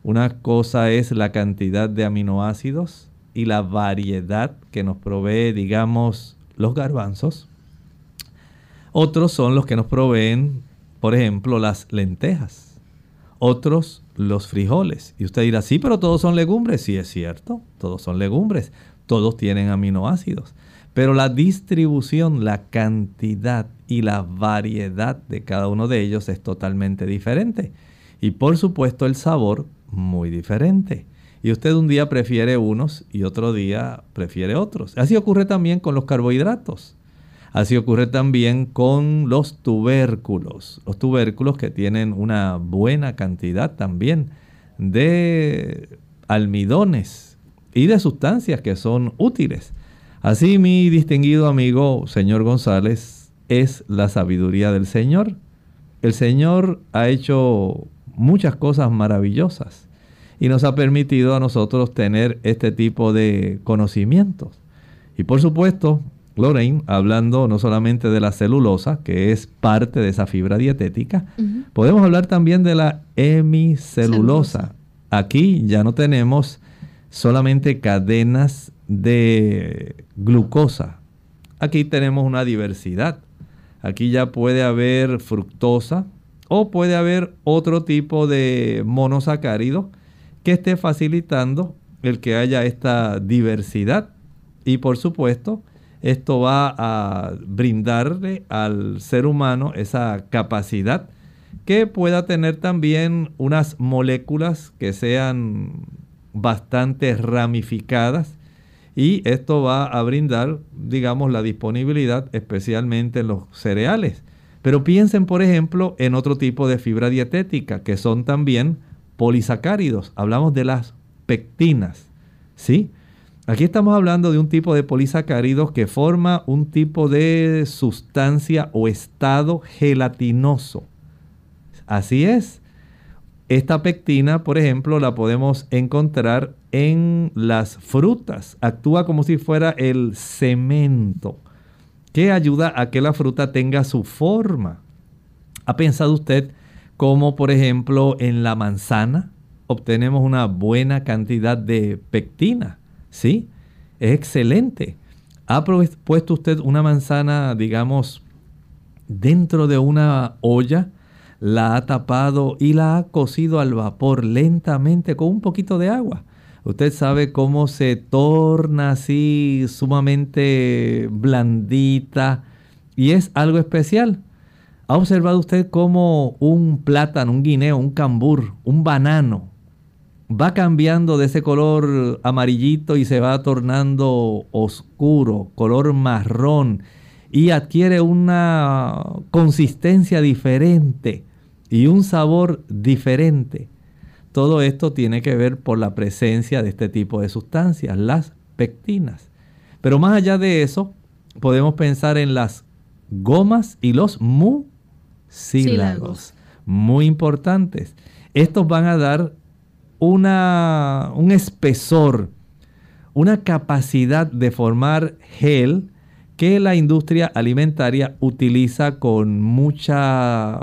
una cosa es la cantidad de aminoácidos y la variedad que nos provee, digamos, los garbanzos. Otros son los que nos proveen, por ejemplo, las lentejas. Otros los frijoles. Y usted dirá, sí, pero todos son legumbres. Sí, es cierto, todos son legumbres. Todos tienen aminoácidos. Pero la distribución, la cantidad y la variedad de cada uno de ellos es totalmente diferente. Y por supuesto el sabor muy diferente. Y usted un día prefiere unos y otro día prefiere otros. Así ocurre también con los carbohidratos. Así ocurre también con los tubérculos. Los tubérculos que tienen una buena cantidad también de almidones y de sustancias que son útiles. Así mi distinguido amigo señor González es la sabiduría del Señor. El Señor ha hecho muchas cosas maravillosas y nos ha permitido a nosotros tener este tipo de conocimientos. Y por supuesto, Lorraine, hablando no solamente de la celulosa, que es parte de esa fibra dietética, podemos hablar también de la hemicelulosa. Aquí ya no tenemos solamente cadenas de glucosa. Aquí tenemos una diversidad. Aquí ya puede haber fructosa, o puede haber otro tipo de monosacárido que esté facilitando el que haya esta diversidad. Y por supuesto, esto va a brindarle al ser humano esa capacidad que pueda tener también unas moléculas que sean bastante ramificadas y esto va a brindar, digamos, la disponibilidad especialmente en los cereales. Pero piensen, por ejemplo, en otro tipo de fibra dietética, que son también polisacáridos. Hablamos de las pectinas, ¿sí? Aquí estamos hablando de un tipo de polisacáridos que forma un tipo de sustancia o estado gelatinoso. Así es. Esta pectina, por ejemplo, la podemos encontrar en las frutas. Actúa como si fuera el cemento que ayuda a que la fruta tenga su forma. ¿Ha pensado usted cómo, por ejemplo, en la manzana obtenemos una buena cantidad de pectina? ¿Sí? Es excelente. ¿Ha puesto usted una manzana, digamos, dentro de una olla? La ha tapado y la ha cocido al vapor lentamente con un poquito de agua. Usted sabe cómo se torna así sumamente blandita y es algo especial. ¿Ha observado usted cómo un plátano, un guineo, un cambur, un banano va cambiando de ese color amarillito y se va tornando oscuro, color marrón y adquiere una consistencia diferente y un sabor diferente? Todo esto tiene que ver por la presencia de este tipo de sustancias, las pectinas. Pero más allá de eso, podemos pensar en las gomas y los mucílagos, muy importantes. Estos van a dar una, un espesor, una capacidad de formar gel que la industria alimentaria utiliza con mucha,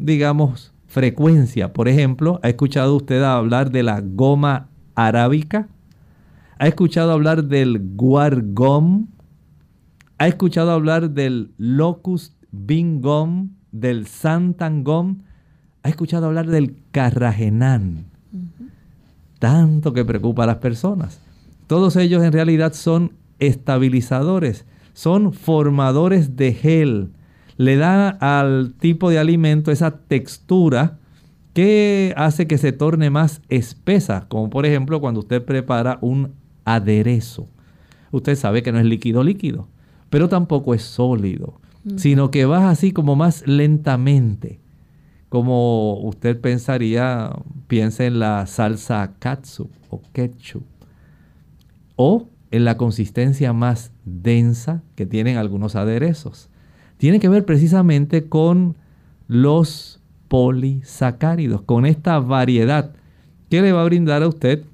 digamos, frecuencia. Por ejemplo, ¿ha escuchado usted hablar de la goma arábica? ¿Ha escuchado hablar del guargom? ¿Ha escuchado hablar del locust bingom, del santangom? ¿Ha escuchado hablar del carragenán? Tanto que preocupa a las personas. Todos ellos en realidad son estabilizadores, son formadores de gel, le da al tipo de alimento esa textura que hace que se torne más espesa, como por ejemplo cuando usted prepara un aderezo. Usted sabe que no es líquido líquido, pero tampoco es sólido, sino que va así como más lentamente, como usted pensaría, piensa en la salsa katsu o ketchup, o en la consistencia más densa que tienen algunos aderezos tiene que ver precisamente con los polisacáridos, con esta variedad que le va a brindar a usted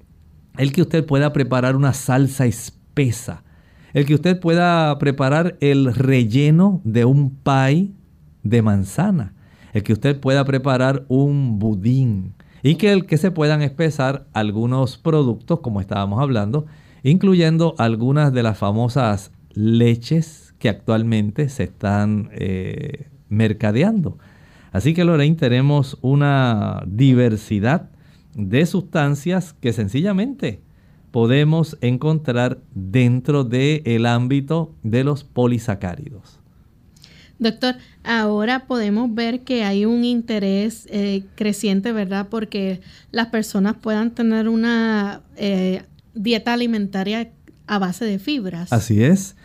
el que usted pueda preparar una salsa espesa, el que usted pueda preparar el relleno de un pie de manzana, el que usted pueda preparar un budín y que el que se puedan espesar algunos productos como estábamos hablando, incluyendo algunas de las famosas leches que actualmente se están eh, mercadeando. Así que Lorraine tenemos una diversidad de sustancias que sencillamente podemos encontrar dentro del ámbito de los polisacáridos. Doctor, ahora podemos ver que hay un interés eh, creciente, ¿verdad? Porque las personas puedan tener una eh, dieta alimentaria a base de fibras. Así es.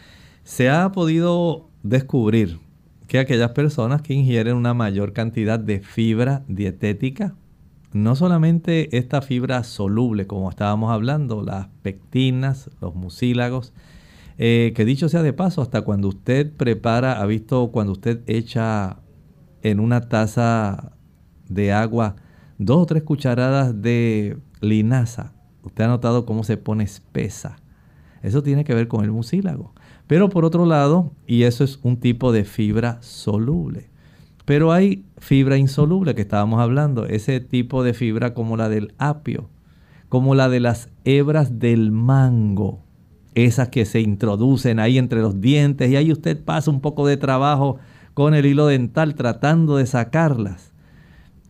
Se ha podido descubrir que aquellas personas que ingieren una mayor cantidad de fibra dietética, no solamente esta fibra soluble, como estábamos hablando, las pectinas, los mucílagos, eh, que dicho sea de paso, hasta cuando usted prepara, ha visto cuando usted echa en una taza de agua dos o tres cucharadas de linaza, usted ha notado cómo se pone espesa. Eso tiene que ver con el mucílago. Pero por otro lado, y eso es un tipo de fibra soluble. Pero hay fibra insoluble que estábamos hablando, ese tipo de fibra como la del apio, como la de las hebras del mango, esas que se introducen ahí entre los dientes y ahí usted pasa un poco de trabajo con el hilo dental tratando de sacarlas.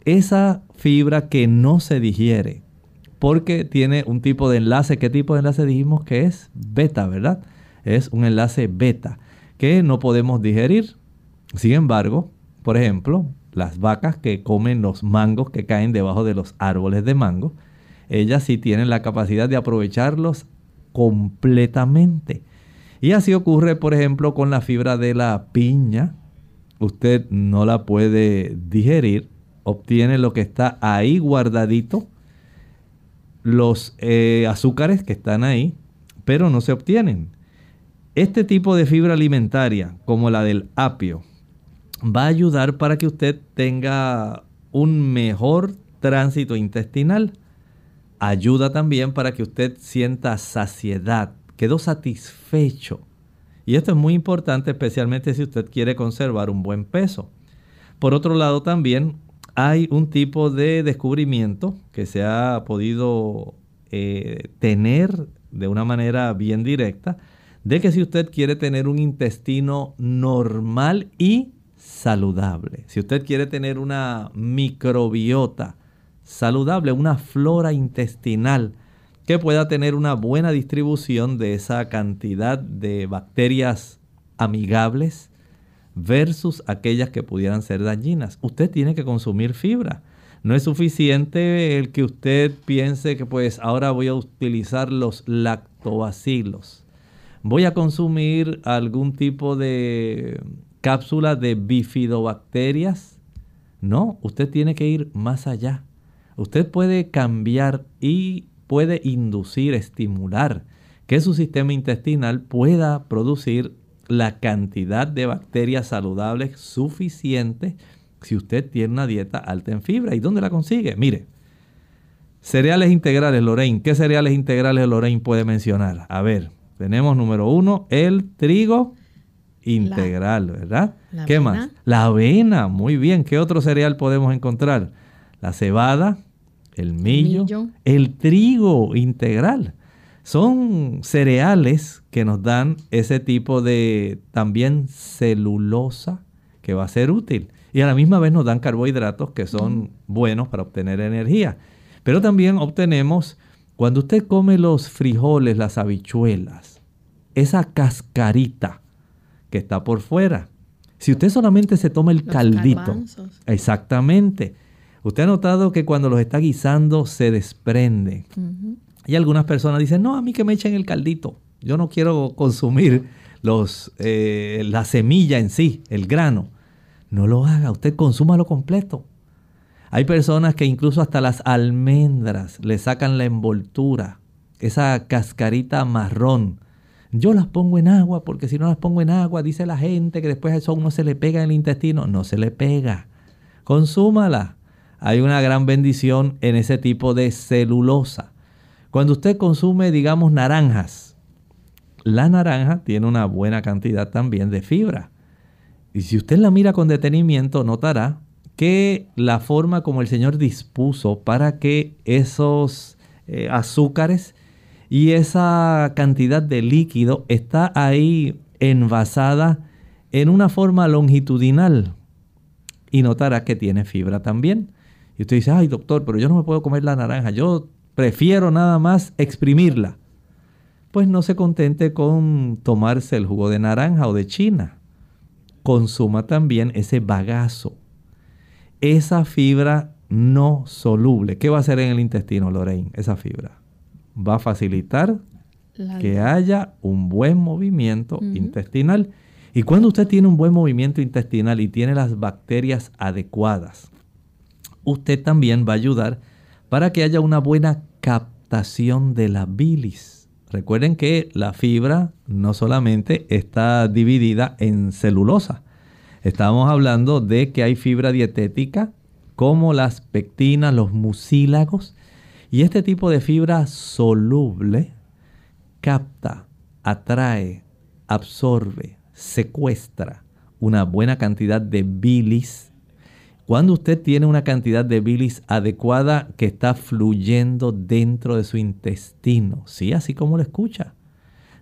Esa fibra que no se digiere, porque tiene un tipo de enlace, ¿qué tipo de enlace dijimos que es? Beta, ¿verdad? Es un enlace beta que no podemos digerir. Sin embargo, por ejemplo, las vacas que comen los mangos que caen debajo de los árboles de mango, ellas sí tienen la capacidad de aprovecharlos completamente. Y así ocurre, por ejemplo, con la fibra de la piña. Usted no la puede digerir, obtiene lo que está ahí guardadito, los eh, azúcares que están ahí, pero no se obtienen. Este tipo de fibra alimentaria, como la del apio, va a ayudar para que usted tenga un mejor tránsito intestinal. Ayuda también para que usted sienta saciedad, quedó satisfecho. Y esto es muy importante, especialmente si usted quiere conservar un buen peso. Por otro lado, también hay un tipo de descubrimiento que se ha podido eh, tener de una manera bien directa, de que si usted quiere tener un intestino normal y saludable, si usted quiere tener una microbiota saludable, una flora intestinal que pueda tener una buena distribución de esa cantidad de bacterias amigables versus aquellas que pudieran ser dañinas. Usted tiene que consumir fibra. No es suficiente el que usted piense que pues ahora voy a utilizar los lactobacilos. Voy a consumir algún tipo de cápsula de bifidobacterias. No, usted tiene que ir más allá. Usted puede cambiar y puede inducir, estimular que su sistema intestinal pueda producir la cantidad de bacterias saludables suficiente si usted tiene una dieta alta en fibra. ¿Y dónde la consigue? Mire, cereales integrales, Lorraine. ¿Qué cereales integrales Lorraine puede mencionar? A ver, tenemos número uno, el trigo integral, ¿verdad? ¿Qué más? La avena, muy bien. ¿Qué otro cereal podemos encontrar? La cebada, el millo, el trigo integral. Son cereales que nos dan ese tipo de también celulosa que va a ser útil. Y a la misma vez nos dan carbohidratos que son buenos para obtener energía. Pero también obtenemos, cuando usted come los frijoles, las habichuelas, esa cascarita que está por fuera. Si usted solamente se toma el caldito, exactamente. Usted ha notado que cuando los está guisando se desprende. Y algunas personas dicen, no, a mí que me echen el caldito. Yo no quiero consumir los, eh, la semilla en sí, el grano. No lo haga, usted consúmalo completo. Hay personas que incluso hasta las almendras le sacan la envoltura, esa cascarita marrón. Yo las pongo en agua porque si no las pongo en agua, dice la gente que después eso a uno se le pega en el intestino. No se le pega. Consúmala. Hay una gran bendición en ese tipo de celulosa. Cuando usted consume, digamos, naranjas, la naranja tiene una buena cantidad también de fibra. Y si usted la mira con detenimiento, notará que la forma como el Señor dispuso para que esos eh, azúcares y esa cantidad de líquido está ahí envasada en una forma longitudinal. Y notará que tiene fibra también. Y usted dice, ay doctor, pero yo no me puedo comer la naranja, yo prefiero nada más exprimirla. Pues no se contente con tomarse el jugo de naranja o de china consuma también ese bagazo, esa fibra no soluble. ¿Qué va a hacer en el intestino, Lorraine? Esa fibra va a facilitar que haya un buen movimiento intestinal. Y cuando usted tiene un buen movimiento intestinal y tiene las bacterias adecuadas, usted también va a ayudar para que haya una buena captación de la bilis. Recuerden que la fibra no solamente está dividida en celulosa. Estamos hablando de que hay fibra dietética como las pectinas, los mucílagos. Y este tipo de fibra soluble capta, atrae, absorbe, secuestra una buena cantidad de bilis cuando usted tiene una cantidad de bilis adecuada que está fluyendo dentro de su intestino, sí, así como lo escucha.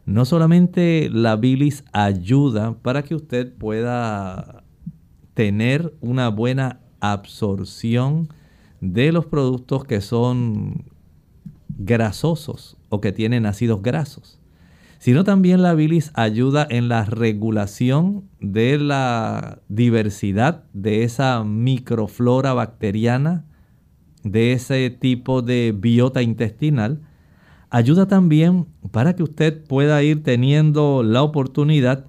No solamente la bilis ayuda para que usted pueda tener una buena absorción de los productos que son grasosos o que tienen ácidos grasos, sino también la bilis ayuda en la regulación de la diversidad de esa microflora bacteriana, de ese tipo de biota intestinal. Ayuda también para que usted pueda ir teniendo la oportunidad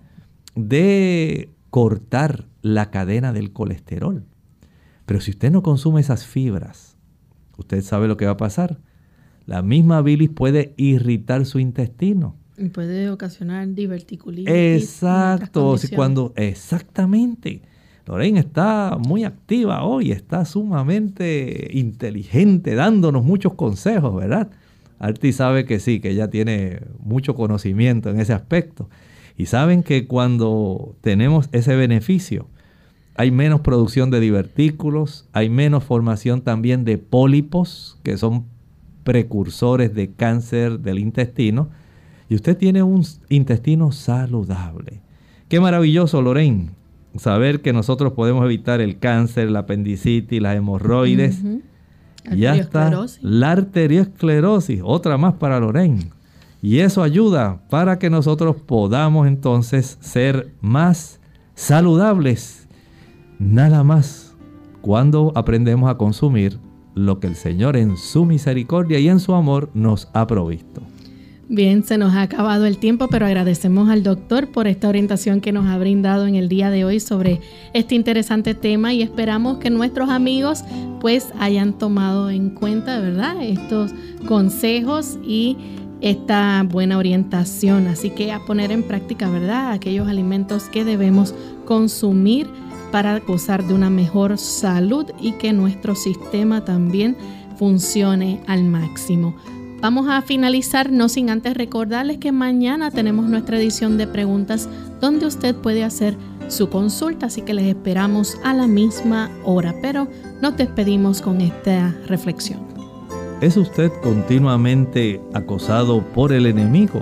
de cortar la cadena del colesterol. Pero si usted no consume esas fibras, usted sabe lo que va a pasar. La misma bilis puede irritar su intestino. Y puede ocasionar diverticulitis. Exacto, cuando exactamente. Lorraine está muy activa hoy, está sumamente inteligente, dándonos muchos consejos, ¿verdad? Arti sabe que sí, que ella tiene mucho conocimiento en ese aspecto. Y saben que cuando tenemos ese beneficio, hay menos producción de divertículos, hay menos formación también de pólipos, que son precursores de cáncer del intestino, y usted tiene un intestino saludable. Qué maravilloso, Lorraine, saber que nosotros podemos evitar el cáncer, la apendicitis, las hemorroides. Ya está la arteriosclerosis, otra más para Lorraine. Y eso ayuda para que nosotros podamos entonces ser más saludables. Nada más cuando aprendemos a consumir lo que el Señor en su misericordia y en su amor nos ha provisto. Bien, se nos ha acabado el tiempo, pero agradecemos al doctor por esta orientación que nos ha brindado en el día de hoy sobre este interesante tema y esperamos que nuestros amigos pues hayan tomado en cuenta, ¿verdad? Estos consejos y esta buena orientación. Así que a poner en práctica, ¿verdad? Aquellos alimentos que debemos consumir para gozar de una mejor salud y que nuestro sistema también funcione al máximo. Vamos a finalizar, no sin antes recordarles que mañana tenemos nuestra edición de preguntas donde usted puede hacer su consulta, así que les esperamos a la misma hora, pero nos despedimos con esta reflexión. ¿Es usted continuamente acosado por el enemigo?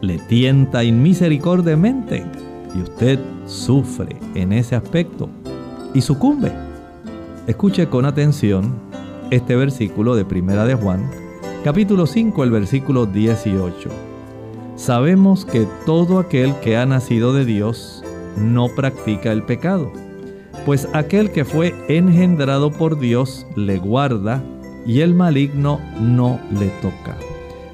¿Le tienta inmisericordiamente? Y usted sufre en ese aspecto y sucumbe. Escuche con atención este versículo de Primera de Juan capítulo 5, el versículo 18. Sabemos que todo aquel que ha nacido de Dios no practica el pecado, pues aquel que fue engendrado por Dios le guarda y el maligno no le toca.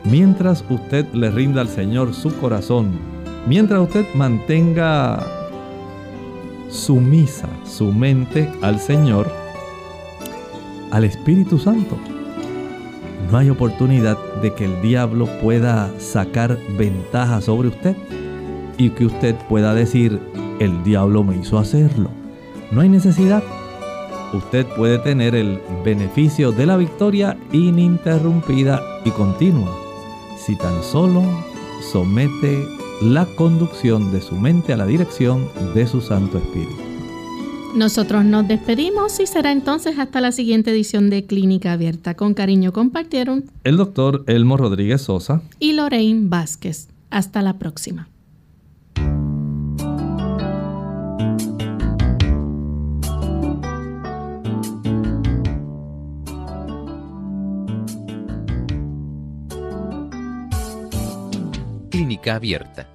Mientras usted le rinda al Señor su corazón, mientras usted mantenga sumisa su mente al Señor, al Espíritu Santo, no hay oportunidad de que el diablo pueda sacar ventaja sobre usted y que usted pueda decir, el diablo me hizo hacerlo. No hay necesidad. Usted puede tener el beneficio de la victoria ininterrumpida y continua si tan solo somete la conducción de su mente a la dirección de su Santo Espíritu. Nosotros nos despedimos y será entonces hasta la siguiente edición de Clínica Abierta. Con cariño compartieron el doctor Elmo Rodríguez Sosa y Lorraine Vázquez. Hasta la próxima. Clínica Abierta.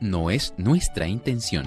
No es nuestra intención